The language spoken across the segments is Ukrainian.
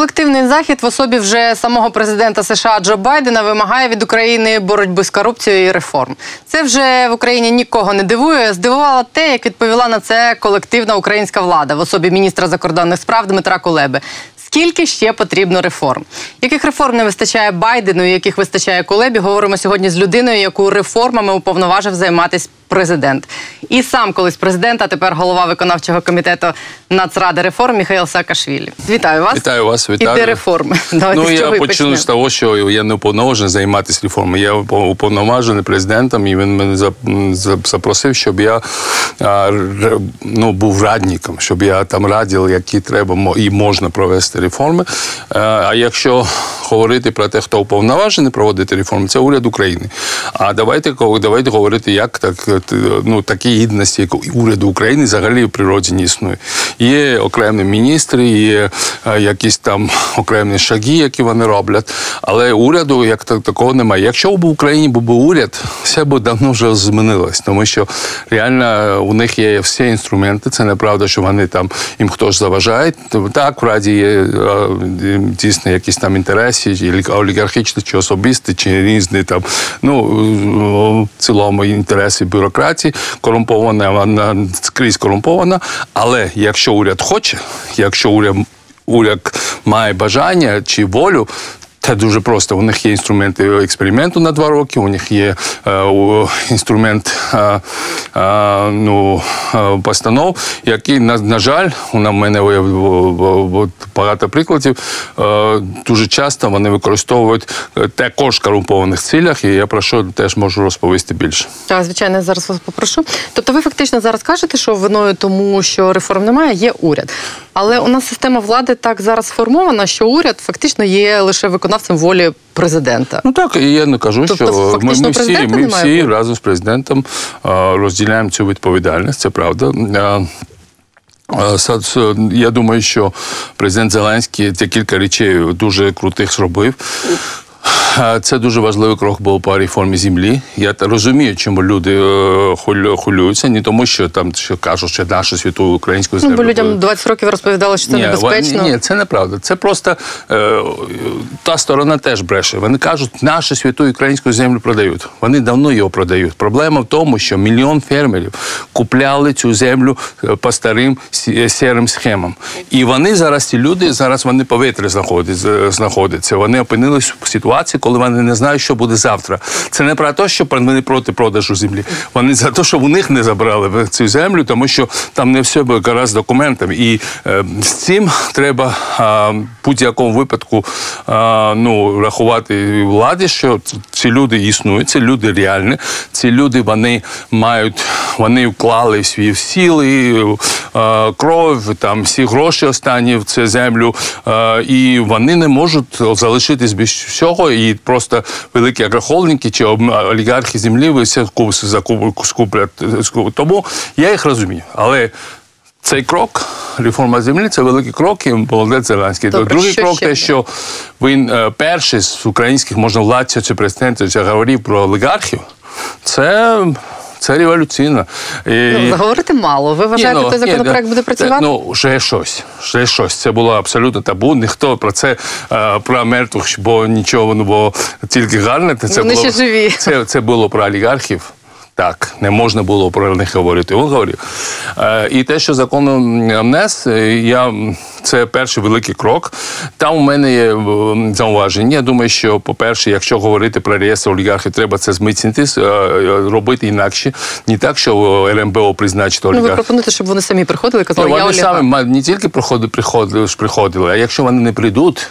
колективний захід в особі вже самого президента США Джо Байдена вимагає від України боротьби з корупцією і реформ. Це вже в Україні нікого не дивує. Здивувало те, як відповіла на це колективна українська влада в особі міністра закордонних справ Дмитра Кулеби. Скільки ще потрібно реформ? Яких реформ не вистачає Байдену, і яких вистачає Кулебі? Говоримо сьогодні з людиною, яку реформами уповноважив займатися президент. І сам колись президент, а тепер голова виконавчого комітету Нацради реформ Міхаїл Саакашвілі. Вітаю вас. Вітаю вас, І вітаю. де реформи? Давайте Ну, я почну з того, що я не уповноважений займатися реформою. Я уповноважений президентом, і він мене запросив, щоб я ну, був радником, щоб я там радив, які треба і можна провести реформи. Е, А якщо говорити про те, хто уповноважений проводити реформи, це уряд України. А давайте давайте говорити, як так ну такі гідності, як уряду України взагалі в природі не існує. Є окремі міністри, є е, якісь там окремі шаги, які вони роблять. Але уряду як такого немає. Якщо б в Україні був уряд, все б давно вже змінилось, тому що реально е, у них є всі інструменти. Це неправда, що вони там їм хтось заважає. Так, в раді є е, дійсно якісь там інтереси, олігархічні, чи особисті, чи різні там. Ну в цілому інтереси бюрократії корумпована, вона скрізь корумпована. Але якщо уряд хоче, якщо уряд уряд має бажання чи волю. Це дуже просто. У них є інструменти експерименту на два роки. У них є е, інструмент е, е, ну, постанов, які, на, на жаль, у мене багато прикладів. Дуже часто вони використовують також в корумпованих цілях, і я про що теж можу розповісти більше. Так, звичайно, я зараз вас попрошу. Тобто, ви фактично зараз кажете, що виною тому, що реформ немає, є уряд. Але у нас система влади так зараз сформована, що уряд фактично є лише виконавцем волі президента. Ну так, і я не кажу, Тобто, що ми, ми всі, ми всі разом з президентом е, розділяємо цю відповідальність, це правда. Е, е, Я думаю, що президент Зеленський це кілька речей дуже крутих зробив. Це дуже важливий крок був по реформі землі. Я розумію, чому люди е, хвилюються, не тому, що там що кажуть, що нашу світу українську Ну, землю. бо людям 20 років розповідали, що це Ні, небезпечно. вони- Ні, це неправда. Це просто е, та сторона теж бреше. Вони кажуть, нашу святу українську землю продають. Вони давно його продають. Проблема в тому, що мільйон фермерів купляли цю землю е, по старим сірим схемам. І вони зараз, ці люди, зараз вони повітря знаходяться. Вони опинились в ситуації, коли вони не знають, що буде завтра. Це не про те, що вони проти продажу землі. Вони за те, що у них не забрали цю землю, тому що там не все гаразд з документами. І е, з цим треба в будь-якому випадку а, ну, рахувати владі, що ці люди існують, ці люди реальні, ці люди вони мають, вони вклали свої сили, е, кров, там всі гроші останні в цю землю, е, і вони не можуть залишитись без всього. І просто великі агрохолдинги чи олігархи землі все ку- скуплять. Тому я їх розумію. Але цей крок, реформа землі, це великий крок, і молодець Зеленський. Добре, Другий що крок, ще те, що він е, перший з українських можна владця чи президентів чи говорив про олігархів, це. Це революційно. І... Ну, заговорити мало. Ви вважаєте, ну, той законопроект ні, буде працювати? Ну, вже щось. Вже щось. Це було абсолютно табу. Ніхто про це е, про мертвих, бо нічого не було тільки гарне. Це Вони було, ще живі. Це, це було про олігархів. Так, не можна було про них говорити. Він говорив. Е, і те, що законом внес, е, я, це перший великий крок. Там у мене є е, зауваження. Я думаю, що, по-перше, якщо говорити про реєстр олігархів, треба це зміцнити, робити інакше. Не так, що РМБО призначить Ну, ви пропонуєте, щоб вони самі приходили казали, Ну, я вони самі не тільки приходили, приходили, приходили, а якщо вони не прийдуть,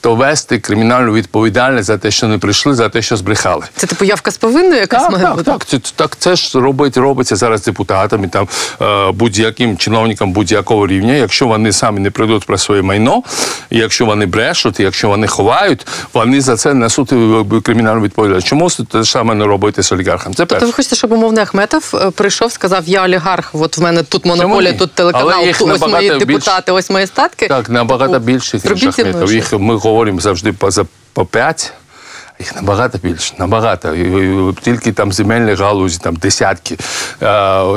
то вести кримінальну відповідальність за те, що не прийшли, за те, що збрехали. Це типу явка з повинною якась має так, бути? так, це, так, це ж робить, робиться зараз депутатами, там, е, будь-яким чиновникам будь-якого рівня. Якщо вони самі не прийдуть про своє майно, і якщо вони брешуть, і якщо вони ховають, вони за це несуть е, кримінальну відповідальність. Чому те саме не робити з олігархом? Це Тобто перше. ви хочете, щоб умовний Ахметов е, прийшов, сказав, я олігарх, от в мене тут монополія, тут телеканал, Але їх тут ось мої набагато депутати, ось мої статки. Так, набагато Ну, більше, ніж Ахметов. щось. Їх ми говоримо завжди по, по 5, Їх набагато більше, набагато. Тільки там земельні галузі, там десятки.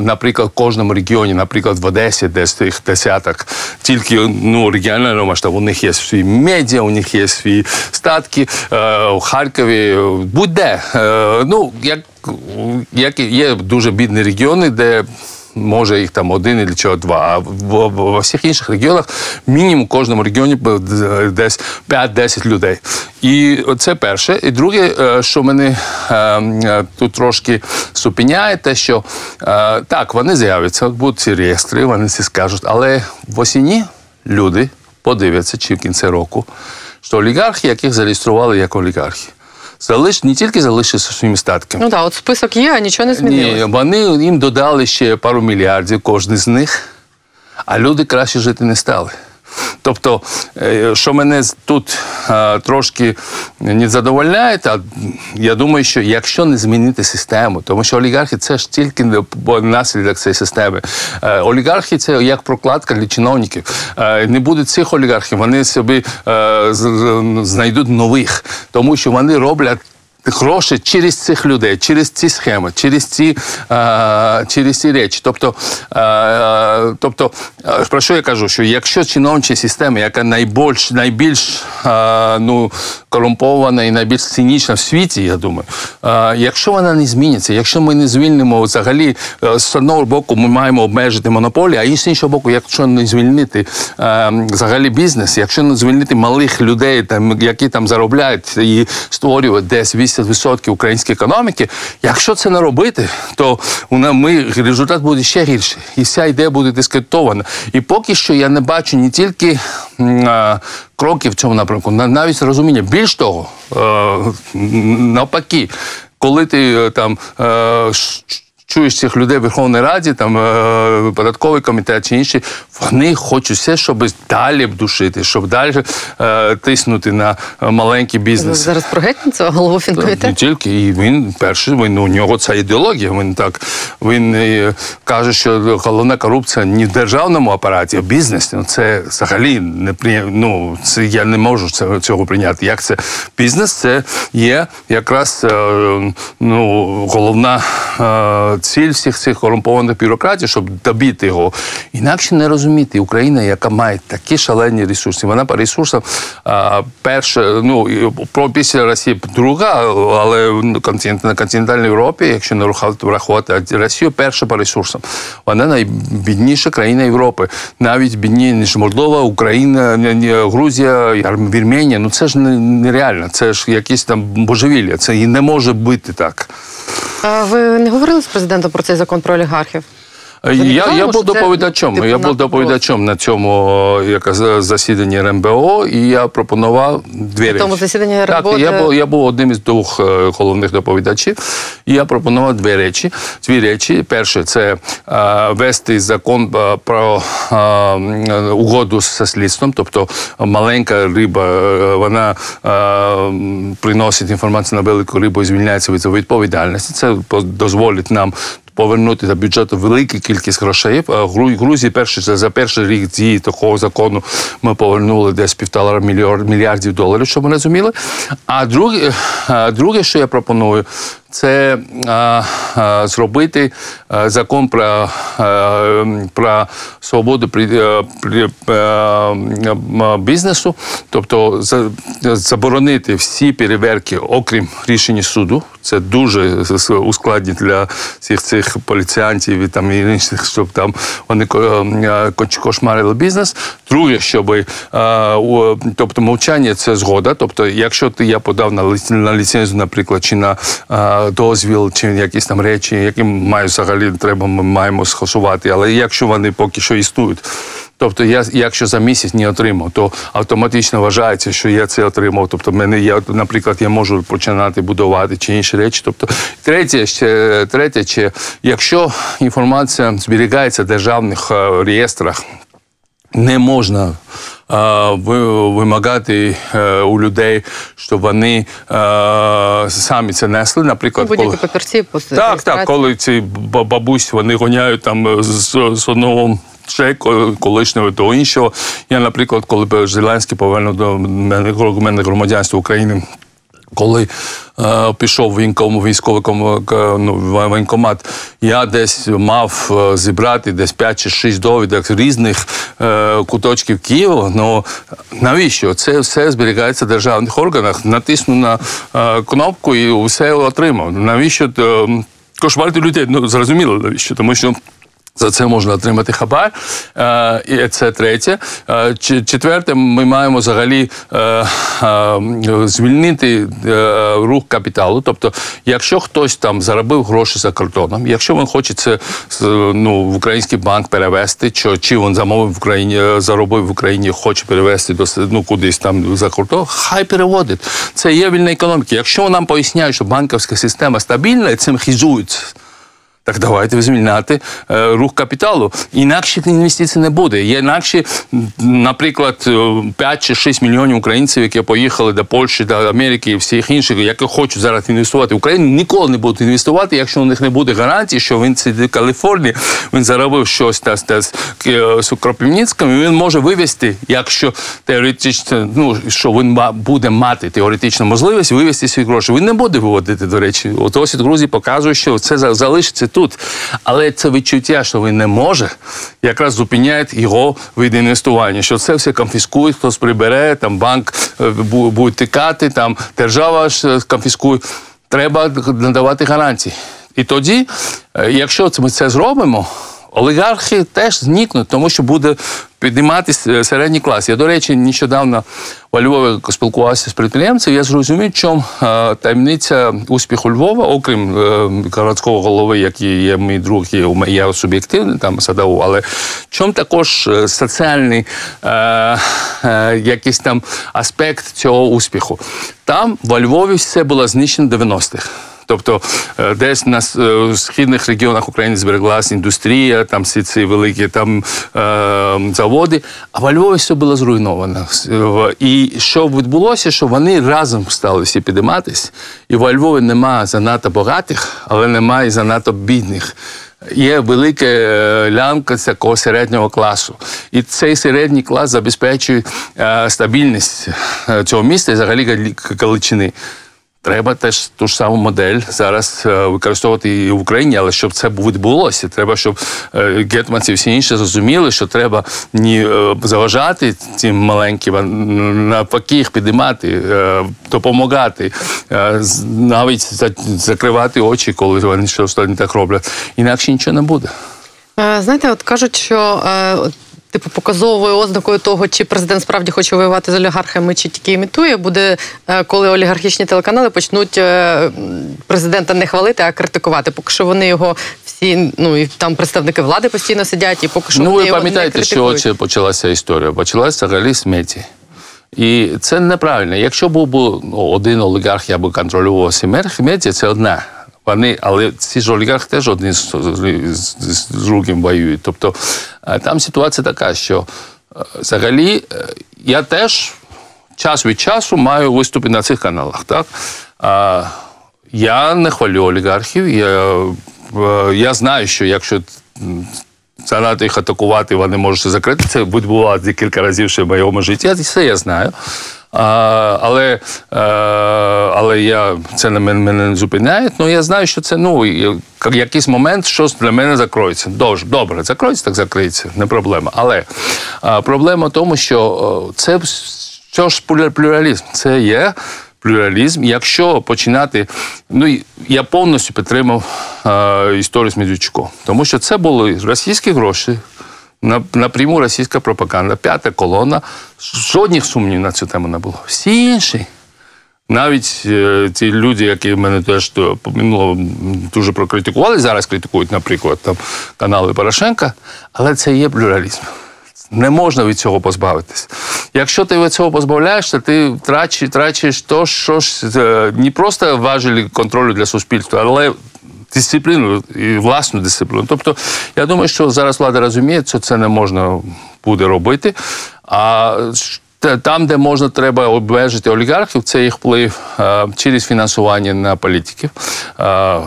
Наприклад, в кожному регіоні, наприклад, в Одесі, десь тих десяток, тільки ну, регіонального масштабу, у них є свої медіа, у них є свої статки, у Харкові, будь-де. Ну, як, як є дуже бідні регіони, де може їх там один чи чого два. А в, в всіх інших регіонах мінімум в кожному регіоні десь 5-10 людей. І це перше. І друге, е, що мене е, тут трошки зупиняє, те, що е, так, вони з'являться, будуть ці реєстри, вони всі скажуть, але в осені люди подивляться чи в кінці року, що олігархи, яких зареєстрували як олігархи залиш не тільки залишився своїми статками. Ну так, от список є, а нічого не змінилося. Ні, Вони їм додали ще пару мільярдів, кожен з них, а люди краще жити не стали. Тобто, е, що мене тут трошки не задовольняє, а я думаю, що якщо не змінити систему, тому що олігархи це ж тільки наслідок цієї системи. Е, олігархи це як прокладка для чиновників. Е, не буде цих олігархів, вони собі знайдуть нових, тому що вони роблять гроші через цих людей, через ці схеми, через ці а, через ці речі. Тобто, а, тобто, про що я кажу? Що якщо чиновнича система, яка найбільш найбільш а, ну, корумпована і найбільш цинічна в світі, я думаю, а, якщо вона не зміниться, якщо ми не звільнимо взагалі з одного боку, ми маємо обмежити монополію, а з іншого боку, якщо не звільнити взагалі бізнес, якщо не звільнити малих людей, там які там заробляють і створюють десь 80% української економіки. Якщо це не робити, то ми результат буде ще гірший, і вся ідея буде дискредитована. І поки що я не бачу не тільки а, кроків в цьому напрямку, навіть розуміння. Більш того, а, навпаки, коли ти е, там. А, е, чуєш цих людей в Верховній Раді, там е, податковий комітет чи інші, вони хочуть все, щоб далі душити, щоб далі е, тиснути на маленький бізнес. Зараз про Гетьманцева, голову фінкомітету? Не тільки і він перший, він у нього ця ідеологія. Він так він е, каже, що головна корупція не в державному апараті, а в бізнесі. Ну, це взагалі не ну, це я не можу цього прийняти. Як це бізнес? Це є якраз ну, головна ціль всіх цих корумпованих бюрократів, щоб добити його. Інакше не розуміти Україна, яка має такі шалені ресурси. Вона по ресурсам перша, ну про після Росії друга, але на континентальній Європі, якщо не врахувати Росію, перша по ресурсам. Вона найбідніша країна Європи. Навіть бідніше, ніж Молдова, Україна, Грузія, Вірменія. Ну це ж нереально. Це ж якісь там божевілля. Це і не може бути так. Ви не говорили з президентом про цей закон про олігархів? Я я був доповідачом. Типу, я був доповідачом на цьому як, засіданні РМБО, і я пропонував дві речі. тому засіданні РМБО? Так, я був я був одним із двох е, головних доповідачів. І я пропонував дві речі. Дві речі. Перше, це а, вести закон про а, угоду з слідством, тобто маленька риба, е, вона а, приносить інформацію на велику рибу і звільняється від відповідальності. Це дозволить нам повернути до бюджету велику кількість грошей. Грузії перші за перший рік дії такого закону ми повернули десь півтора мільярдів доларів, щоб ми розуміли. А друге, друге, що я пропоную, це зробити а, закон про а, про свободу а, бізнесу, тобто за, заборонити всі перевірки, окрім рішення суду. Це дуже ускладнить для всіх цих поліціянтів і там і інших, щоб там вони кошмарили бізнес. Друге, щоб тобто мовчання це згода. Тобто, якщо ти я подав на ліцензію, наприклад, чи на дозвіл, чи якісь там речі, які мають взагалі треба, ми маємо схосувати. Але якщо вони поки що існують. Тобто, я, якщо за місяць не отримав, то автоматично вважається, що я це отримав. Тобто, мене я, наприклад, я можу починати будувати чи інші речі. Тобто, третє, ще третє, чи якщо інформація зберігається в державних е, реєстрах, не можна вимагати е, у людей, щоб вони е, самі це несли. Наприклад, будь-які коли... папірці так, так, коли ці бабусь вони гоняють там з, з одного. Ще колишнього до іншого. Я, наприклад, коли Зеленський повернув до мене мене громадянство України Коли е, пішов воєнком, військовий ну, воєнкомат, я десь мав е, зібрати десь 5 чи 6 довідок з різних е, куточків Києва. Ну навіщо? Це все зберігається в державних органах. Натисну на е, кнопку і все отримав. Навіщо е, кошмарити людей? Ну зрозуміло, навіщо? Тому що. За це можна отримати хабар. Е, і це третє. Е, четверте, ми маємо взагалі е, звільнити рух капіталу. Тобто, якщо хтось там заробив гроші за кордоном, якщо він хоче це ну, в український банк перевести, чи, чи він замовив в Україні, заробив в Україні, хоче перевести до ну, кудись там за кордон, хай переводить. Це є вільна економіка. Якщо нам поясняють, що банківська система стабільна, і цим хизуються. Так давайте звільняти е, рух капіталу. Інакше інвестицій не буде. Інакше, наприклад, е, 5 чи 6 мільйонів українців, які поїхали до Польщі, до Америки і всіх інших, які хочуть зараз інвестувати в Україну, ніколи не будуть інвестувати, якщо у них не буде гарантії, що він сидить в Каліфорнії, він заробив щось та, та, з, е, з Кропивницьким, і він може вивести, якщо теоретично, ну що він буде мати теоретичну можливість вивести свої гроші. Він не буде виводити, до речі. От ось Грузії показує, що це за- залишиться тут. Але це відчуття, що він не може, якраз зупиняє його від інвестування. Що це все конфіскують, хтось прибере, там банк е, буде тикати, там держава е, конфіскує. Треба надавати гарантії. І тоді, е, якщо ми це зробимо, олігархи теж зникнуть, тому що буде підніматися е, середній клас. Я, до речі, нещодавно у Львові спілкувався з підприємцем, я зрозумів, чому е, таємниця успіху Львова, окрім е, городського голови, який є мій друг, я суб'єктивний там садову, але чому також соціальний е, е, якийсь там аспект цього успіху. Там во Львові все було знищено в 90-х. Тобто е, десь на е, східних регіонах України збереглася індустрія, там всі ці великі там е, заводи, а во Львові все було зруйновано. І що відбулося, що вони разом стали всі підійматись, і во Львові немає занадто багатих, але немає занадто бідних. Є велика лямка такого середнього класу. І цей середній клас забезпечує стабільність цього міста і взагалі Галі- Галичини. Треба теж ту ж саму модель зараз е, використовувати і в Україні, але щоб це відбулося, треба, щоб е, гетманці всі інші зрозуміли, що треба не заважати цим маленьким, а навпаки їх підіймати, е, допомагати, навіть закривати очі, коли вони щось не так роблять. Інакше нічого не буде. Знаєте, от кажуть, що типу показовою ознакою того, чи президент справді хоче воювати з олігархами, чи тільки імітує, буде е, коли олігархічні телеканали почнуть е, президента не хвалити, а критикувати. Поки що вони його всі, ну і там представники влади постійно сидять, і поки що ну, вони ви його не пам'ятаєте, що почалася історія? Почалася взагалі з І це неправильно. Якщо був би ну, один олігарх, я би контролював Сімер, Меті це одна. Вони, але ці ж олігархи теж один з, з, з, другим воюють. Тобто е, там ситуація така, що е, взагалі е, я теж час від часу маю виступи на цих каналах. Так? А, я не хвалю олігархів. Я, я знаю, що якщо занадто їх атакувати, вони можуть закрити. Це відбувалося декілька разів ще в моєму житті. Це я знаю. А, але, е, але я, це на мене, не зупиняє. Ну, я знаю, що це ну, якийсь момент щось для мене закроється. Добре, добре, закроється, так закриється, не проблема. Але проблема в тому, що це що ж плюралізм? Це є плюралізм. Якщо починати, ну я повністю підтримав е, історію з Медведчуком, тому що це були російські гроші. На, напряму російська пропаганда, п'ята колона. Жодних сумнів на цю тему не було. Всі інші. Навіть е, ті люди, які мене теж то, минуло м, дуже прокритикували, зараз критикують, наприклад, там канали Порошенка, але це є плюралізм. Не можна від цього позбавитись. Якщо ти від цього позбавляєшся, ти втрачиш, втрачиш то, що ж е, не просто важелі контролю для суспільства, але дисципліну і власну дисципліну. Тобто, я думаю, що зараз влада розуміє, що це не можна буде робити. А Там, де можна, треба обмежити олігархів, це їх вплив е, через фінансування на політиків е,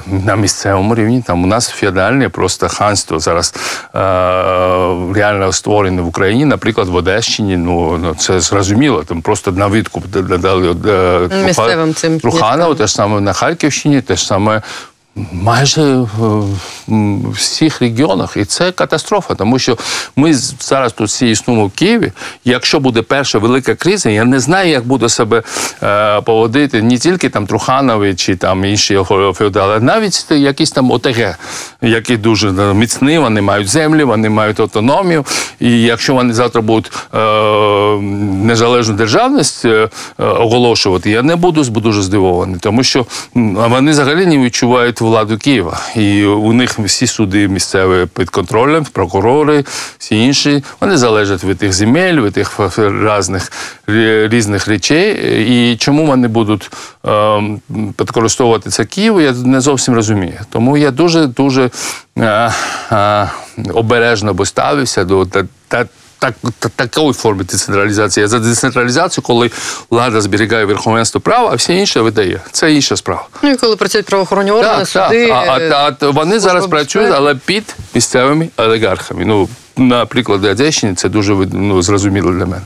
на місцевому рівні. Там у нас феодальне просто ханство зараз е, реально створене в Україні, наприклад, в Одещині. Ну ну, це зрозуміло. Там просто на відкуп дали Місцевим цим Труханову, те ж саме на Харківщині, те ж саме. Майже е, в всіх регіонах, і це катастрофа, тому що ми зараз тут всі існуємо в Києві. Якщо буде перша велика криза, я не знаю, як буде себе е, поводити не тільки там Труханові чи там інші феодали, а навіть якісь там ОТГ, які дуже е, міцні, вони мають землі, вони мають автономію. І якщо вони завтра будуть е, незалежну державність оголошувати, я не буду дуже здивований, тому що вони взагалі не відчувають владу Києва. І у них всі суди місцеві під контролем, прокурори, всі інші, вони залежать від тих земель, від тих різних, різних речей. І чому вони будуть е, підкористовувати це Києву, я не зовсім розумію. Тому я дуже дуже е, е, обережно би ставився до та, так, та, такої форми децентралізації. Я за децентралізацію, коли влада зберігає верховенство права, а все інше видає. Це інша справа. Ну і коли працюють правоохоронні органи, Так, так. суди. А, а, а, а вони зараз працюють, але під місцевими олігархами. Ну, наприклад, Одещині це дуже ну, зрозуміло для мене.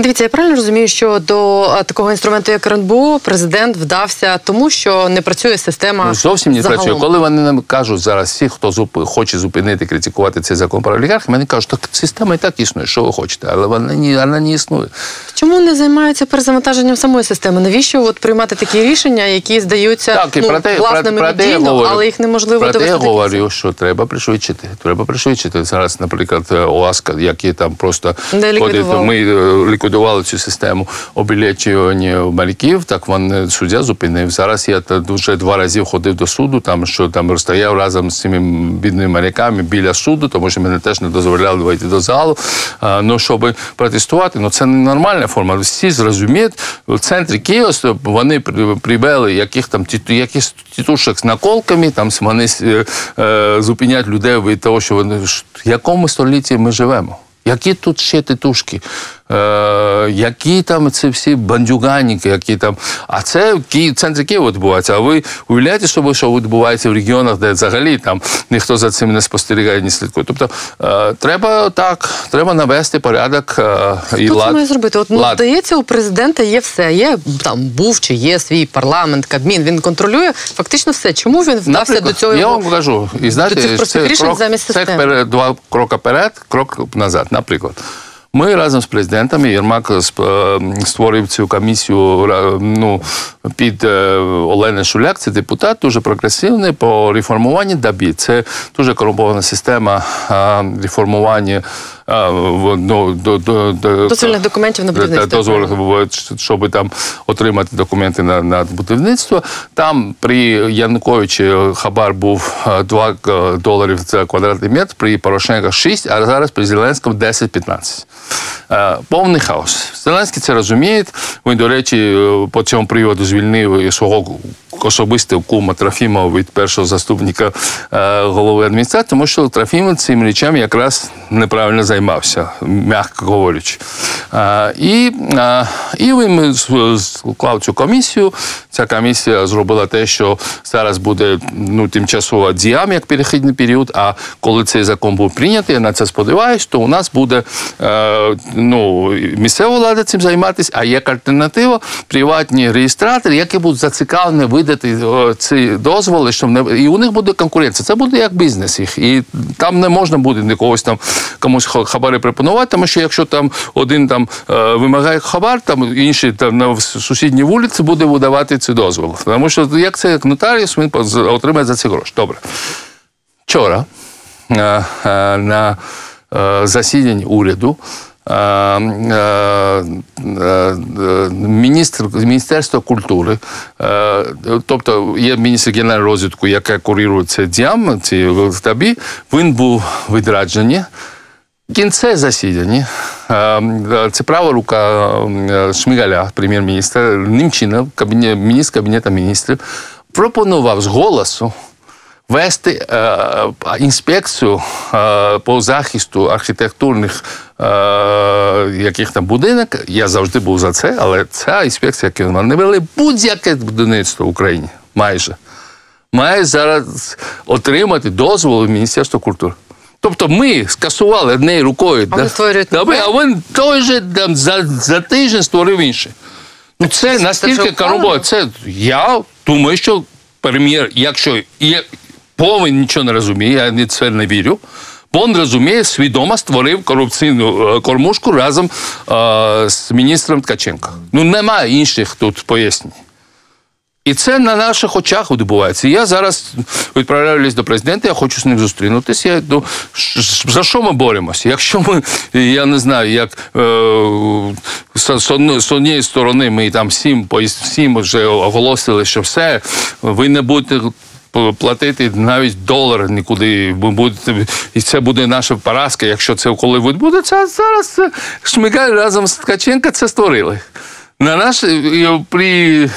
Дивіться, я правильно розумію, що до такого інструменту, як РНБО, президент вдався тому, що не працює система. Ну, зовсім не загалом. працює. Коли вони нам кажуть зараз, всі, хто зуп... хоче зупинити, критикувати цей закон про олігархів, вони кажуть, так система і так існує, що ви хочете, але вона не, вона не існує. Чому не займаються перезавантаженням самої системи? Навіщо от приймати такі рішення, які здаються Так, і ну, про те, власними про, про те я говорю. але їх неможливо про те довести я говорю, що треба пришвидшити. Треба пришвидшити. Зараз, наприклад, ОАСКа, які там просто ходять, ми е, ліквідували цю систему обілечування мальків, так він суддя зупинив. Зараз я вже два рази ходив до суду, там що там стояв разом з цими бідними моряками біля суду, тому що мене теж не дозволяли вийти до залу. А, ну, щоб протестувати, ну це не нормальна форма. Всі зрозуміють, в центрі Києва вони при- привели яких там якісь тітушок з наколками, там вони е, е, зупинять людей від того, що вони в якому столітті ми живемо. Які тут ще титушки? Е, які там ці всі бандюганіки, які там. А це в Ки... центрі Києва відбувається. А ви уявляєте собі, що відбувається в регіонах, де взагалі там ніхто за цим не спостерігає, не слідкує. Тобто е, треба так, треба навести порядок е, і Хто це лад. має зробити? От ну, лад. здається, у президента є все. Є там був чи є свій парламент, кабмін. Він контролює фактично все. Чому він вдався Наприклад, до цього? Я вам кажу, і знаєте, це крок, замість це системи. перед, два кроки перед, крок назад. Наприклад, ми разом з президентами Єрмак сп- е, створив цю комісію ну, під е, Олени Шуляк, це депутат, дуже прогресивний по реформуванню ДАБІ. Це дуже корумпована система реформування. Е, ну, до, до, до, Дозвільних документів на будівництво. дозволу, щоб там отримати документи на, на будівництво. Там при Януковичі хабар був е, 2 е, доларів за квадратний метр, при Порошенка 6, а зараз при Зеленському 10-15. Е, Повний хаос. Зеленський це розуміє. Він, до речі, е, по цьому приводу звільнив свого особистого кума Трофімова від першого заступника е, голови адміністрації, тому що Трофімов цим речами якраз неправильно займався, м'яко говорячи. Е, І, е, і він склав цю комісію. Ця комісія зробила те, що зараз буде ну, тимчасово діям як перехідний період. А коли цей закон був прийнятий, я на це сподіваюся, то у нас буде е, ну, місцева влада цим займатися, а як альтернатива приватні реєстратори, які будуть зацікавлені видати ці дозволи, щоб не і у них буде конкуренція. Це буде як бізнес їх. І там не можна буде якогось там комусь хабари пропонувати, тому що якщо там один там е, вимагає хабар, там інший там на сусідній вулиці буде видавати ці дозволи. Тому що як це як нотаріус, він отримає за це гроші. Добре. Вчора е, е, на е, засіданні уряду міністр Міністерства культури, тобто є міністр генерального розвитку, яка курує це діям, ці табі, він був відраджений. В кінці засідання е, це права рука е, Шмигаля, прем'єр-міністра, Німчина, кабінет, міністр Кабінету міністрів, пропонував з голосу вести е, інспекцію по захисту архітектурних яких там будинок. Я завжди був за це, але ця інспекція, яку вони вели, будь-яке будівництво в Україні майже має зараз отримати дозвол Міністерства культури. Тобто ми скасували однією рукою. А вони створюють да, а він той же там, за, за тиждень створив інше. Ну це це настільки ухвалено? Це я думаю, що прем'єр, якщо є, повен нічого не розуміє, я ні це не вірю. Бо він розуміє, свідомо створив корупційну е, кормушку разом е, з міністром Ткаченко. Ну немає інших тут пояснень. І це на наших очах відбувається. Я зараз відправляюсь до президента, я хочу з ним зустрінутися. Я йду, за що ми боремося? Якщо ми, я не знаю, як е, з, однієї сторони ми там всім, всім вже оголосили, що все, ви не будете платити навіть долар нікуди. Будете, і це буде наша поразка, якщо це коли відбудеться. А зараз е, Шмигаль разом з Ткаченко це створили. На наш при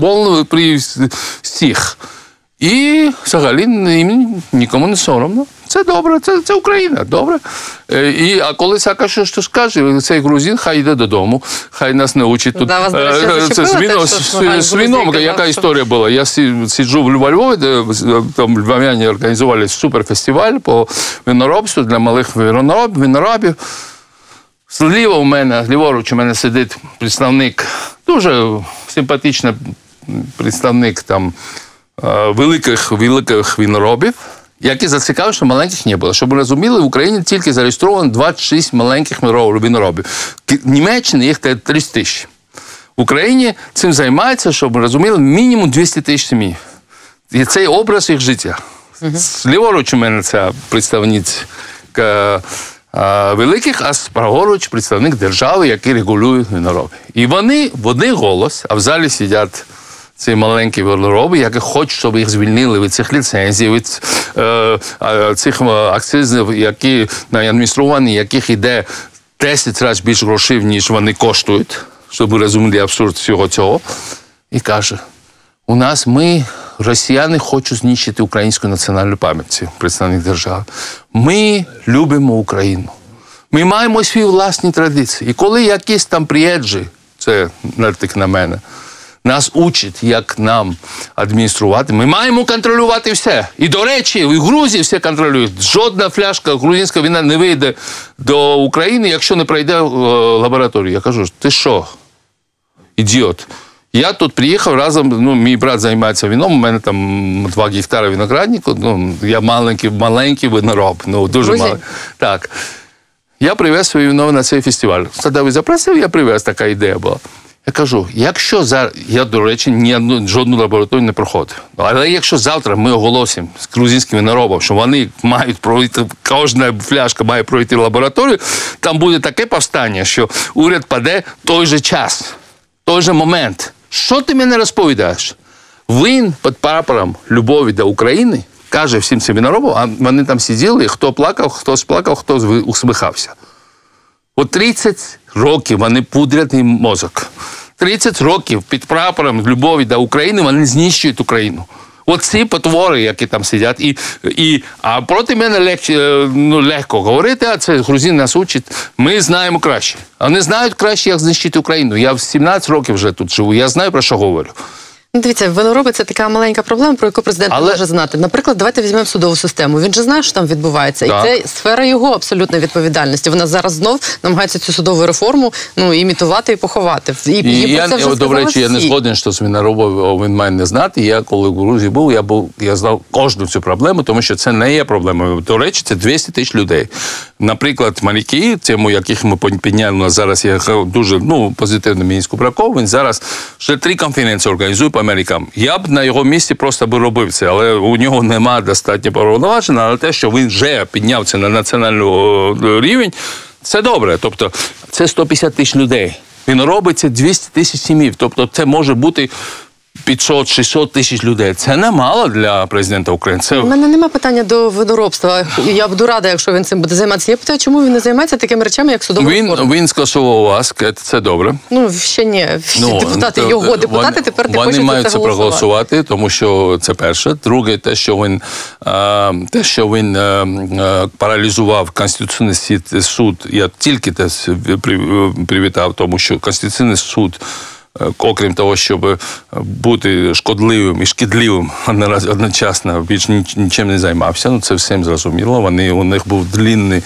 повно при всіх. І взагалі нікому не соромно. Це добре, це, це Україна, добре. Е, І, а коли Сака що, що скаже, цей грузин хай йде додому, хай нас не учить тут. Да, вас, Е, зачепило це з, віном, яка історія була. Я сиджу в Львові, де е, там львов'яні організували суперфестиваль по виноробству для малих винороб, виноробів. Зліва у мене, ліворуч у мене сидить представник, дуже симпатичний представник там е, великих, великих виноробів, які зацікавили, що маленьких не було. Щоб ви розуміли, в Україні тільки зареєстровано 26 маленьких виноробів. В Німеччині їх 30 тисяч. В Україні цим займається, щоб ви розуміли, мінімум 200 тисяч сімей. І цей образ їх життя. Ліворуч у мене ця представниця великих, а праворуч представник держави, який регулює винороби. І вони в один голос, а в залі сидять ці маленькі винороби, які хочуть, щоб їх звільнили від цих ліцензій, від е, цих е, акцизів, які на адміністрування яких йде 10 разів більше грошей, ніж вони коштують, щоб розуміли абсурд всього цього. І каже: у нас ми, росіяни, хочуть знищити українську національну пам'ять, представник держави. Ми любимо Україну. Ми маємо свої власні традиції. І коли якісь там приїжджі, це нартик на мене, нас учать, як нам адмініструвати, ми маємо контролювати все. І, до речі, в Грузії все контролюють. Жодна фляжка грузинська війна не вийде до України, якщо не пройде е, лабораторію. Я кажу, ти що? ідіот. Я тут приїхав разом, ну, мій брат займається вином, у мене там два гектари винограднику, ну, я маленький, маленький винороб, ну, дуже маленький. Так. Я привез своє вино на цей фестиваль. Тоді запросив, я привез, така ідея була. Я кажу, якщо зараз, я, до речі, ні одну, жодну лабораторію не проходив. Але якщо завтра ми оголосимо з грузинським виноробом, що вони мають пройти, кожна фляжка має пройти лабораторію, там буде таке повстання, що уряд паде в той же час, той же момент. Що ти мені розповідаєш? Він під прапором любові до України каже всім семінарам, а вони там сиділи, хто плакав, хто сплакав, хто усміхався. От 30 років вони пудрять мозок. 30 років під прапором любові до України вони знищують Україну. От ці потвори, які там сидять, і, і, а проти мене легче, ну, легко говорити, а це грузин нас учить. Ми знаємо краще. А вони знають краще, як знищити Україну. Я в 17 років вже тут живу, я знаю про що говорю. Ну, Дивіться, винороби це така маленька проблема, про яку президент Але- не може знати. Наприклад, давайте візьмемо судову систему. Він же знає, що там відбувається, Так. і це сфера його абсолютної відповідальності. Вона зараз знов намагається цю судову реформу ну імітувати і поховати. І, І і про я, це вже до речі, я не згоден, що він робив, він має не знати. Я коли в Грузії був, я був, я знав кожну цю проблему, тому що це не є проблемою. До речі, це 200 тисяч людей. Наприклад, моряки, тему яких ми підняли, зараз є дуже ну, позитивний мінську браков, він зараз ще три конференції організує америкам. Я б на його місці просто би робив це, але у нього нема достатньо повноважень, але те, що він вже піднявся на національний рівень, це добре. Тобто це 150 тисяч людей. Він робить це 200 тисяч сімів. Тобто це може бути 500-600 тисяч людей. Це немало для президента України. Це У мене немає питання до виноробства. Я буду рада, якщо він цим буде займатися. Я питаю, чому він не займається такими речами, як судова він, реформа? він скасував вас, це добре. Ну ще ні. Всі депутати то- його депутати вони, тепер не вони хочуть мають це проголосувати, тому що це перше. Друге, те, що він е, те, що він е, е, паралізував конституційний суд, суд. Я тільки те привітав, тому що конституційний суд. Е, Окрім того, щоб бути шкодливим і шкідливим одночасно, більш нічим не займався. Ну це всім зрозуміло. Вони у них був длінний,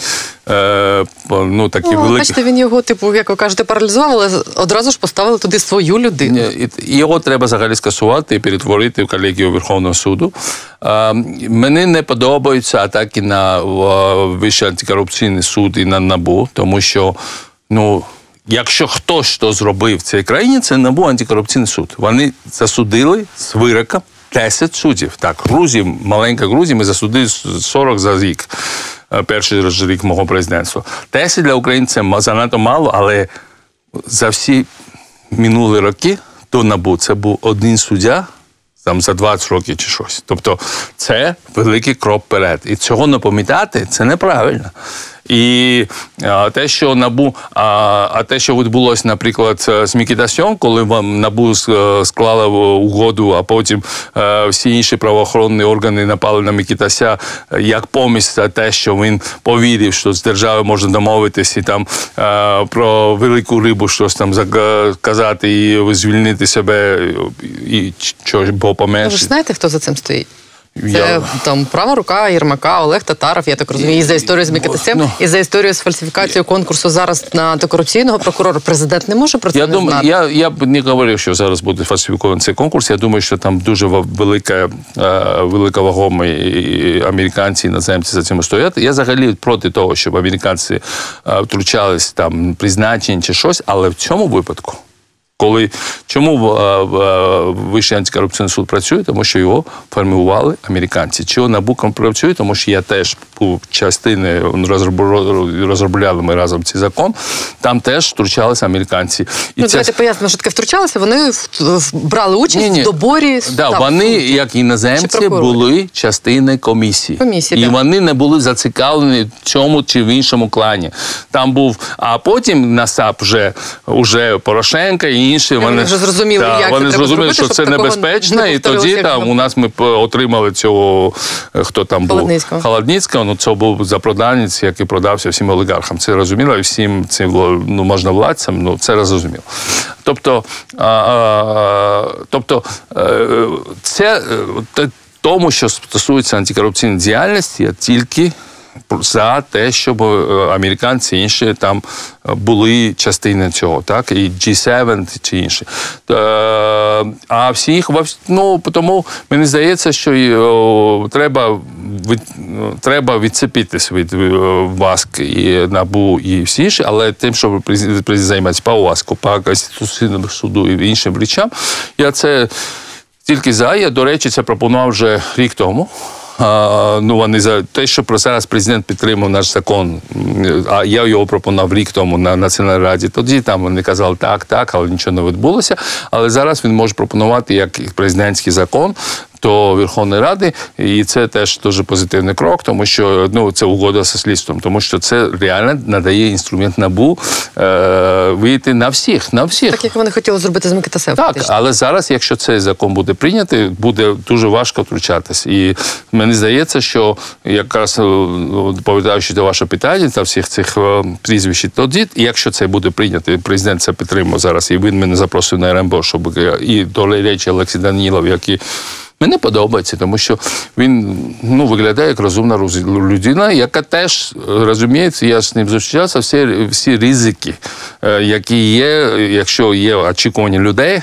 е, ну такий Ну, великий. бачите, він його, типу, як ви кажете, паралізував, але одразу ж поставили туди свою людину. Його треба взагалі скасувати і перетворити в колегію Верховного суду. Е, Мені не подобаються атаки на е, Вищий антикорупційний суд і на НАБУ, тому що ну. Якщо хтось що зробив в цій країні, це НАБУ антикорупційний суд. Вони засудили з вироком 10 суддів. Так, Грузії, маленька Грузія, ми засудили 40 за рік. е, Перший рік мого президентства. 10 для ма- занадто мало, але за всі минулі роки до НАБУ це був один суддя там за 20 років чи щось. Тобто це великий крок вперед. І цього не пам'ятати це неправильно. І а, те, що набу, а, а те, що відбулося, наприклад, з Мікітасьом, коли вам набу с- склала угоду, а потім е, всі інші правоохоронні органи напали на Мікітася е, як помість за те, що він повірив, що з держави можна домовитися і там е, про велику рибу щось там казати і звільнити себе, і що бо Ви ж знаєте, хто за цим стоїть? Це Я- там права рука Єрмака, Олег Татаров, я так розумію, і за історію з Микитасем, Ну. і за історію з фальсифікацією конкурсу зараз на антикорупційного прокурора. Президент не може про це Я не думаю, знати. я, я б не говорив, що зараз буде фальсифікований цей конкурс. Я думаю, що там дуже велика, е, велика вагома і американці, і іноземці за цим стоять. Я взагалі проти того, щоб американці е, втручались там призначення чи щось, але в цьому випадку. Коли чому е, е, Вищий антикорупційний суд працює, тому що його формували американці. Чого НАБУ працює, тому що я теж був частиною розробляли, розробляли ми разом цей закон. Там теж втручалися американці. І Ну, давайте пояснимо, що таке втручалися. Вони брали участь Ні-ні. в доборі Да, став- вони, як іноземці, були частиною комісії. Комісії, і да. вони не були зацікавлені в цьому чи в іншому клані. Там був, а потім на САП вже, вже Порошенка і інші. вони вже зрозуміли, да, як вони зрозуміли, що це небезпечно, не і тоді там у нас ми отримали цього, е, хто там був Холодницького. Холодницького. Ну це був запроданець, який продався всім олігархам. Це розуміло, і всім цим ну, можновладцям, ну це зрозуміло. Тобто, а, а, тобто е, це е, тому, що стосується антикорупційної діяльності, я тільки за те, щоб е, американці інші там е, були частиною цього, так і G7 чи інші. Е, А всіх ну тому мені здається, що треба від, треба відцепитись від ВАСК і НАБУ і всі інші, але тим, щоб президент займатися по ВАСКу, по Конституційному суду і іншим речам, я це тільки за. Я, до речі, це пропонував вже рік тому. Ну, вони за те, що про зараз президент підтримав наш закон, а я його пропонував рік тому на Національній раді. Тоді там вони казали так, так, але нічого не відбулося. Але зараз він може пропонувати як президентський закон до Верховної Ради, і це теж дуже позитивний крок, тому що ну це угода зі слідством, тому що це реально надає інструмент набу е, вийти на всіх, на всіх. Так як вони хотіли зробити з Микитасем. Так, фактично. але зараз, якщо цей закон буде прийнятий, буде дуже важко втручатись. І мені здається, що якраз е, до вашого питання та всіх цих е, прізвищ, тоді, якщо це буде прийнято, президент це підтримав зараз, і він мене запросив на РМБО, щоб е, і до речі Олексій Данілов, який Мені подобається, тому що він ну, виглядає як розумна людина, яка теж е, розуміється, я з ним зустрічався, всі, всі ризики, е, які є, якщо є очікування людей.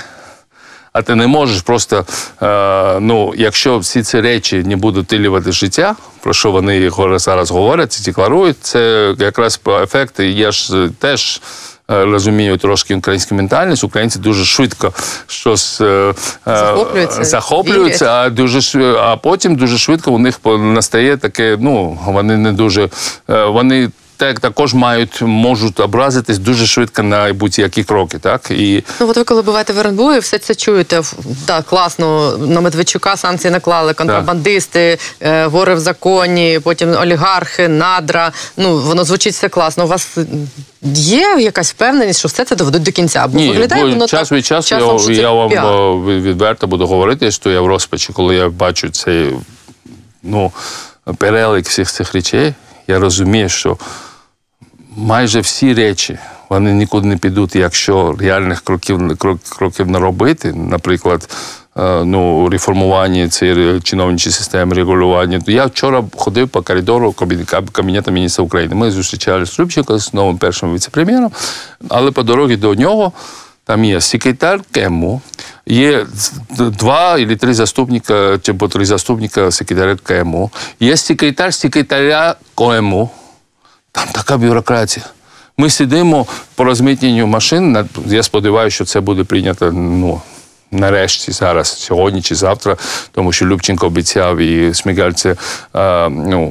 А ти не можеш просто, е, ну, якщо всі ці речі не будуть втілювати життя, про що вони зараз говорять і декларують, це якраз по ефекту. Я ж теж розумію трошки українську ментальність. Українці дуже швидко щось е, е, Захоплюються, захоплюються, а дуже а потім дуже швидко у них настає таке. Ну вони не дуже е, вони так, також мають можуть образитись дуже швидко на будь-які кроки. Так і Ну, от ви коли буваєте в РНБО і все це чуєте. Так, класно, на Медведчука санкції наклали, контрабандисти, е, вори в законі, потім олігархи, надра. Ну, воно звучить все класно. У вас є якась впевненість, що все це доведуть до кінця? Бо Ні, виглядає бо воно час так, від часу часом, я, я вам піар. е, відверто буду говорити, що я в розпачі, коли я бачу цей ну, перелік всіх цих речей, я розумію, що майже всі речі вони нікуди не підуть, якщо реальних кроків, крок, кроків не робити, наприклад. е, Ну, реформування цієї чиновничої системи регулювання. Я вчора ходив по коридору кабі- Кабінету міністра України. Ми зустрічалися з Любченко, з новим першим віце-прем'єром, але по дорозі до нього там є секретар КЕМУ, є два або три заступника, чи по три заступника секретаря КЕМУ, є секретар секретаря КОЕМУ. Там така бюрократія. Ми сидимо по розмитненню машин. Я сподіваюся, що це буде прийнято ну, нарешті, зараз, сьогодні чи завтра, тому що Любченко обіцяв і Шмигаль це ну,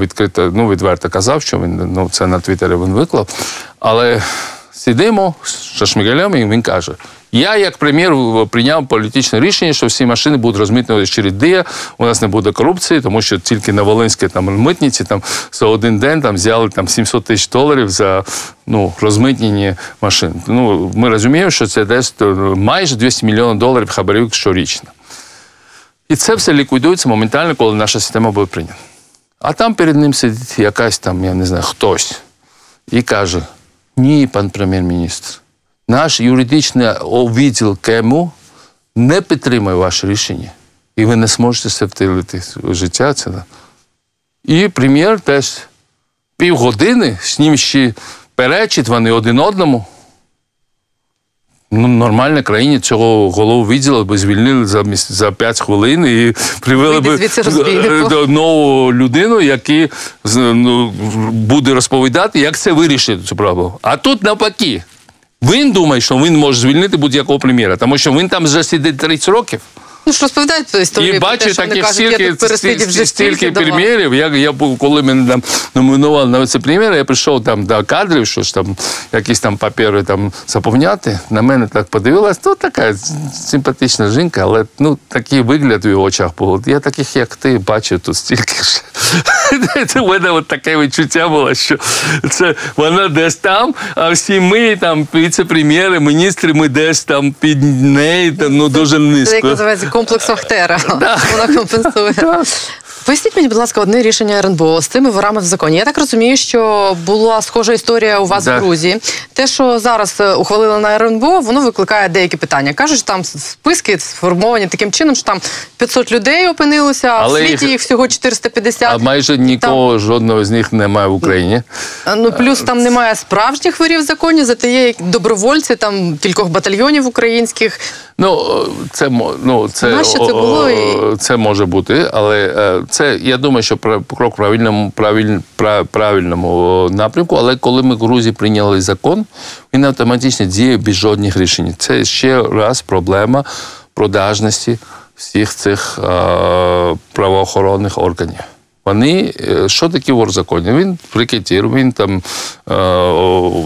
відкрито, ну, відверто казав, що він ну, це на Твіттері він виклав. Але сидимо з Шмигалем, і він каже: я, як прем'єр, прийняв політичне рішення, що всі машини будуть розмитнюватися через ДІЯ, у нас не буде корупції, тому що тільки на Волинській там митниці там за один день там взяли там 700 тисяч доларів за ну, розмитнені машин. Ну, ми розуміємо, що це десь е, майже 200 мільйонів доларів хабарів щорічно. І це все ліквідується моментально, коли наша система буде прийнята. А там перед ним сидить якась там, я не знаю, хтось і каже: ні, пан прем'єр-міністр, наш юридичний відділ КМУ не підтримує ваше рішення. І ви не зможете це втілити в життя. Це. І прем'єр теж півгодини з ним ще перечить вони один одному. Ну, нормальній країні цього голову відділу би звільнили за, міс- за 5 хвилин і привели би до нову людину, яка ну, буде розповідати, як це вирішити цю проблему. А тут навпаки. Він думає, що він може звільнити будь-якого прем'єра, тому що він там засідить сидить 30 років. Ну ж розповідають історію. І бачу таких стільки, стільки, стільки прем'єрів. Я, я був, коли мене там номінували на віце-прем'єра, я прийшов там до кадрів, що ж там якісь там папери там заповняти. На мене так подивилась, ну така симпатична жінка, але ну такий вигляд в її очах був. Я таких, як ти, бачив тут стільки ж. В мене от таке відчуття було, що це вона десь там, а всі ми там віце-прем'єри, міністри, ми десь там під нею, там, ну дуже Це як називається комплекс Вахтера. Вона компенсує. Поясніть мені, будь ласка, одне рішення РНБО з цими ворами в законі. Я так розумію, що була схожа історія у вас в Грузії. Те, що зараз е, ухвалили на РНБО, воно викликає деякі питання. Кажуть, що там списки сформовані таким чином, що там 500 людей опинилося, а Але в світі їх- їх всього 450. А майже нікого жодного з них немає в Україні. Ну плюс там немає справжніх ворів в законі, зате є добровольці там кількох батальйонів українських. Ну це ну це, Нащо це було о, це може бути, але е, це я думаю, що крок в правильному правиль, правильному напрямку. Але коли ми в Грузії прийняли закон, він автоматично діє без жодних рішень. Це ще раз проблема продажності всіх цих е, правоохоронних органів. Вони, е, що таке вор в законі? Він рекетір, він там е,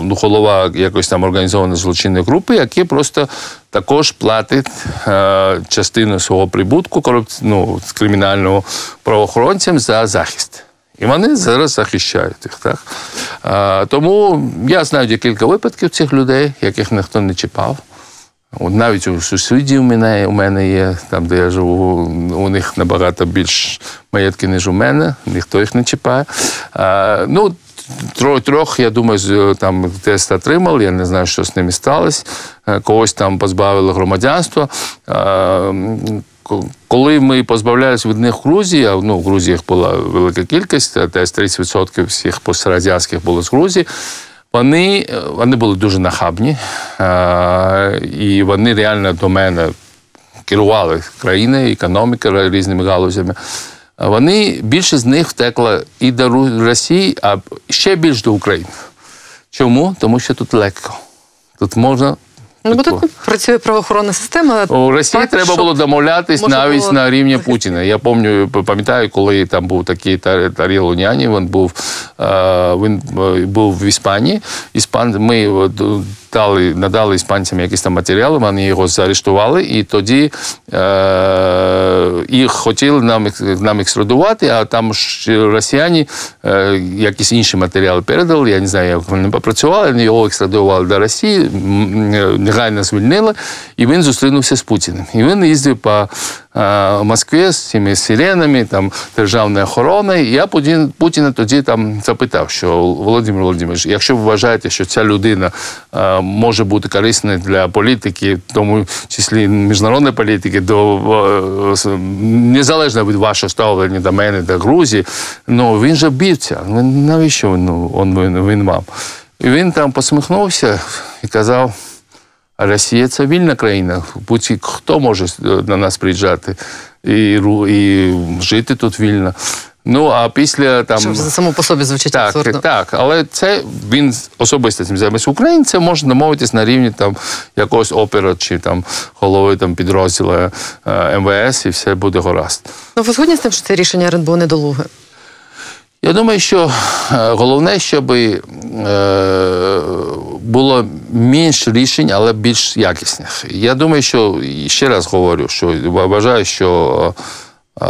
ну, голова якоїсь там організованої злочинної групи, який просто також платить е, частину свого прибутку корупці... ну, кримінального правоохоронцям за захист. І вони зараз захищають їх. Так? Е, тому я знаю декілька випадків цих людей, яких ніхто не чіпав. От навіть у сусідів мене, у мене є, там, де я живу, у них набагато більш маєтки, ніж у мене, ніхто їх не чіпає. А, ну, трьох, трьох, я думаю, там тест отримали, я не знаю, що з ними сталося. Е, Когось там позбавили громадянства. Коли ми позбавлялися від них Грузії, а ну, в Грузії їх була велика кількість, десь 30% всіх пострадянських було з Грузії. Вони, е, вони були дуже нахабні, е, і вони реально до мене керували країною, економікою різними галузями. Вони більше з них втекла і до Росії, а ще більш до України. Чому? Тому що тут легко. Тут можна Ну, бо тут працює правоохоронна система. У Росії Так, треба щоб було домовлятись навіть було на рівні. Путіна. Я пам'ятаю, пам'ятаю, коли там був такий Тарі Луняні, він був, е, він е, був в Іспанії. Іспан, ми дали, надали іспанцям якісь там матеріали, вони його заарештували, і тоді е, їх хотіли нам, нам екстрадувати, а там ж росіяни е, якісь інші матеріали передали. Я не знаю, як вони попрацювали, вони його екстрадували до Росії, негайно звільнили, і він зустрінувся з Путіним. І він їздив по е, Москві з цими сиренами, там державною охороною. Я Путін, Путіна тоді там запитав, що Володимир Володимирович, якщо ви вважаєте, що ця людина е, може бути корисною для політики, в тому числі міжнародної політики, до е, незалежно від вашого ставлення до мене, до Грузії, ну він же бівця. Ну, навіщо він, ну, він, він вам? І він там посміхнувся і казав. Росія це вільна країна. Будь хто може е, на нас приїжджати і, і жити тут вільно. Ну а після там Що за само по собі звучить так, абсурдно. так, але це він особисто цим займається. Українці це може домовитись на рівні там якогось опера чи там голови там підрозділу е, МВС, і все буде гаразд. Ну, ви згодні з тим, що це рішення РНБО недолуге? Я думаю, що е, головне, щоб е, було менше рішень, але більш якісних. Я думаю, що ще раз говорю, що вважаю, що е,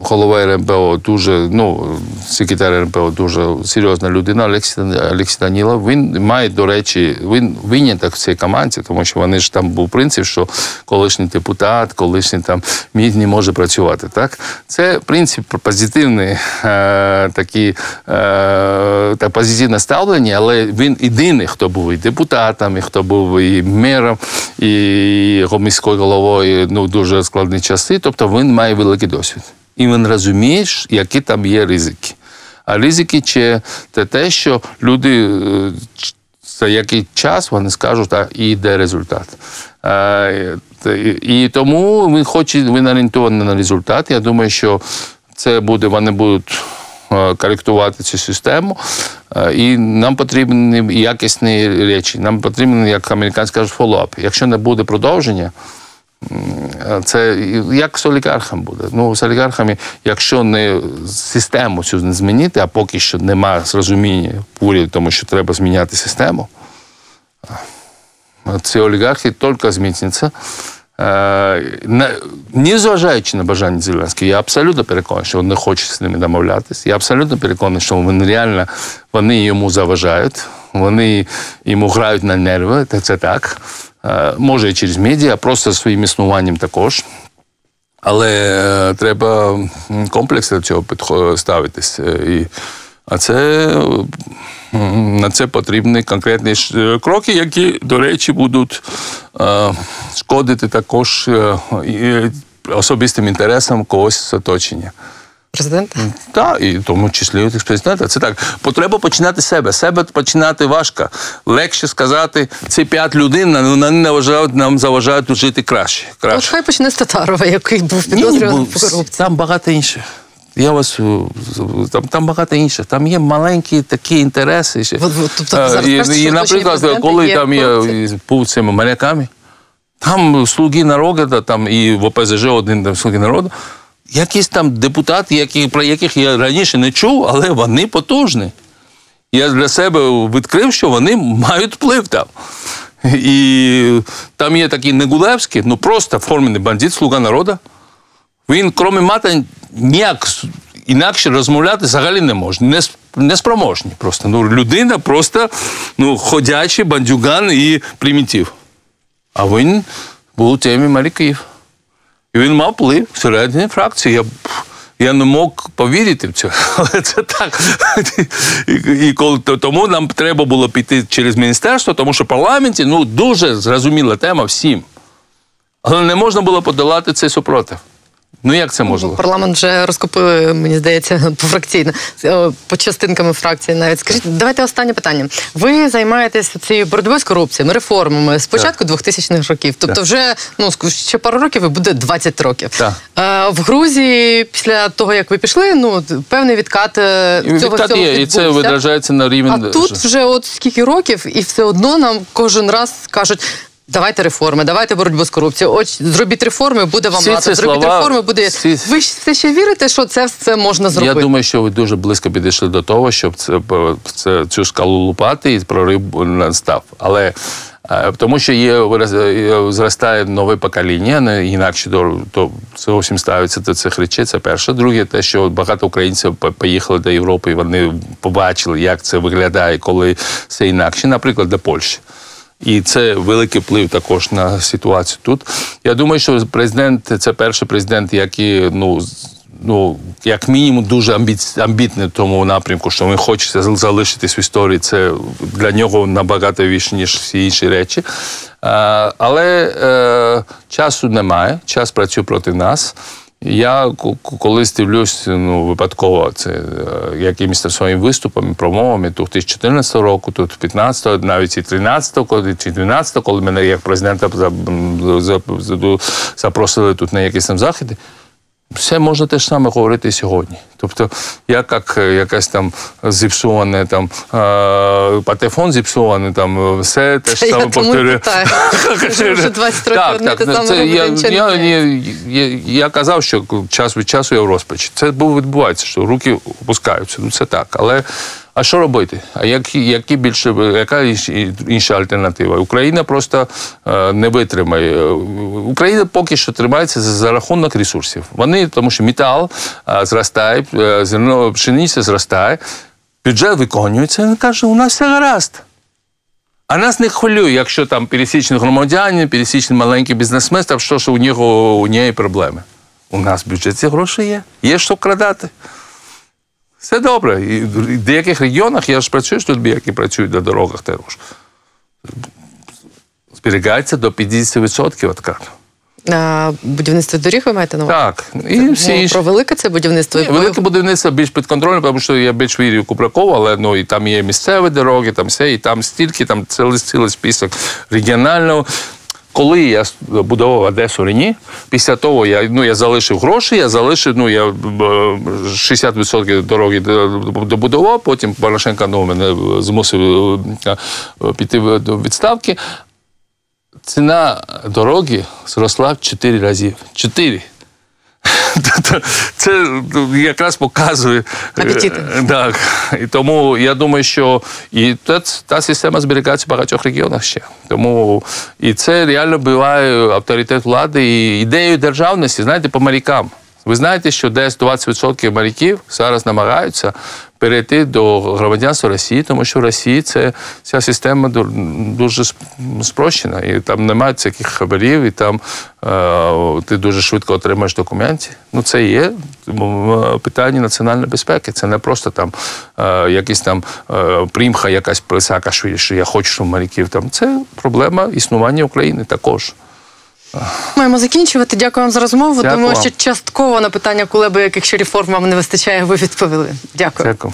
голова РНБО дуже, ну, секретар РНБО дуже серйозна людина, Олексій, Данілов. Він має, до речі, він виняток в цій команді, тому що вони ж там був принцип, що колишній депутат, колишній там мід не може працювати. Так? Це принцип позитивний, е, такі, е, та позитивне ставлення, але він єдиний, хто був і депутатом, і хто був і мером, і міською головою ну, дуже складні часи. Тобто він має великий досвід. І він розуміє, які там є ризики. А ризики чи це те, що люди е, за який час вони скажуть, а і результат. І тому він хоче, він орієнтований на результат. Я думаю, що це буде, вони будуть е, коректувати цю систему. Е, І нам потрібні якісні речі. Нам потрібен, як американці кажуть, фоллоуап. Якщо не буде продовження, це як з олігархами буде. Ну, з олігархами, якщо не систему цю не змінити, а поки що немає зрозуміння в уряді, тому що треба зміняти систему, ці олігархи тільки зміцняться. Е, не- Незважаючи на бажання Зеленського, я абсолютно переконаний, що він не хоче з ними домовлятися. Я абсолютно переконаний, що вони реально вони йому заважають, вони йому грають на нерви, це так. Е, Може через медіа, просто своїм існуванням також. Але е, треба комплексно до цього ставитись. Е, І, а це на це потрібні конкретні кроки, які, до речі, будуть шкодити також особистим інтересам когось з оточення. Президента? Так, і в тому числі от експрезидента. Це так. Потреба починати з себе. Себе починати важко. Легше сказати, ці п'ять людей ну, вони не вважають, нам заважають жити краще. От хай почне з Татарова, який був підозрюваний по корупції. Там багато інших. Я вас е, там, там багато інших. Там є маленькі такі інтереси. ще. Тобто Е, зараз і, кажете, і, наприклад, коли є там я корупція? був цими моряками, там слуги народу, там і в ОПЗЖ один там слуги народу. Якісь там депутати, які, про яких я раніше не чув, але вони потужні. Я для себе відкрив, що вони мають вплив там. І там є такий Негулевський, ну просто формений бандит, слуга народу. Він, крім мати, ніяк інакше розмовляти взагалі не може. Не, неспроможний просто. Ну, людина просто ну, ходячий бандюган і примітив. А він був у темі моряків. Він мав вплив всередині фракції. Я, я не мог повірити в це, але це так. І, і коли, тому нам треба було піти через міністерство, тому що в парламенті ну, дуже зрозуміла тема всім. Але не можна було подолати цей супротив. Ну як це можливо? Парламент вже розкупили, мені здається, пофракційно, е, по частинками фракції навіть. Скажіть, давайте останнє питання. Ви займаєтесь цією боротьбою з корупціями, реформами з початку 2000-х років. Тобто, Так. вже ну ще пару років і буде 20 років. Так. Е, в Грузії, після того як ви пішли, ну певний відкат е, І цього відкат всього є, і це відбувся. відражається на рівень. А тут вже от скільки років, і все одно нам кожен раз кажуть. Давайте реформи, давайте боротьбу з корупцією. От зробіть реформи, буде вам лата. Зробіть слова, реформи, буде. всі- Ви ж все ще вірите, що це все можна зробити? Я думаю, що ви дуже близько підійшли до того, щоб це, це цю скалу лупати і прорив настав. Але е, тому що є зростає нове покоління, не інакше до то зовсім ставиться до цих речей. Це перше. Друге, те, що багато українців поїхали до Європи, і вони побачили, як це виглядає, коли все інакше, наприклад, до Польщі. І це великий вплив також на ситуацію тут. Я думаю, що президент це перший президент, який ну. Ну, як мінімум, дуже амбітний в тому напрямку, що він хоче залишитись в історії. Це для нього набагато більше, ніж всі інші речі. Але е, часу немає, час працює проти нас. Я ко- ко- колись дивлюсь, ну випадково це е, якимись своїми виступами, промовами тут 2014 року, тут 15, навіть і 13, коли чи 12, коли мене як президента запросили тут на якісь там заходи. Все можна те ж саме говорити сьогодні. Тобто, я як е, якась там зіпсоване там е, патефон зіпсований, там е, все те ж саме повторюю. питаю. Вже- вже 20 років одне те саме це я, казав, що час від часу я в розпачі. Це відбувається, що руки опускаються. Ну це так. Але а що робити? А які, які більше яка інша альтернатива? Україна просто е, не витримає. Україна поки що тримається за, за рахунок ресурсів. Вони, тому що метал е, зростає, е, зерно пшениця зростає, бюджет виконується. Він каже, у нас все гаразд. А нас не хвилює, якщо там пересічний громадянин, пересічний маленький бізнесмен, там що ж у нього у неї проблеми. У нас в бюджеті гроші є, є що вкрадати. Все добре. І в деяких регіонах я ж працюю з людьми, які працюють на дорогах також. Зберігається до 50% відкат. А, будівництво доріг ви маєте на увазі? Так. І всі Ну, про велике це будівництво. Ви- Велике будівництво більш під контролем, тому що я більш вірю в Купракову, але ну і там є місцеві дороги, там все, і там стільки, там цілий, цілий список регіонального. Коли я будував Одесу Рені, після того я, ну, я залишив гроші, я залишив, ну, я е, 60% дороги добудував, потім Порошенко ну, мене змусив е, е, піти до відставки. Ціна дороги зросла в 4 рази. 4. Тобто Це якраз показує е, Апетити. Так. І тому я думаю, що і та, та система зберігається в багатьох регіонах ще. Тому і це реально буває авторитет влади і ідею державності, знаєте, по морякам. Ви знаєте, що десь 20% моряків зараз намагаються перейти до громадянства Росії, тому що в Росії це ця система ду- дуже спрощена, і там немає таких хабарів, і там е, ти дуже швидко отримаєш документи. Ну це є питання національної безпеки. Це не просто там е, якийсь там е, примха, якась присака, що, що я хочу щоб моряків. Там це проблема існування України також. Маємо закінчувати. Дякую вам за розмову. Дякую Думаю, що частково на питання Кулеби, яких ще реформ вам не вистачає, ви відповіли. Дякую. Дякую.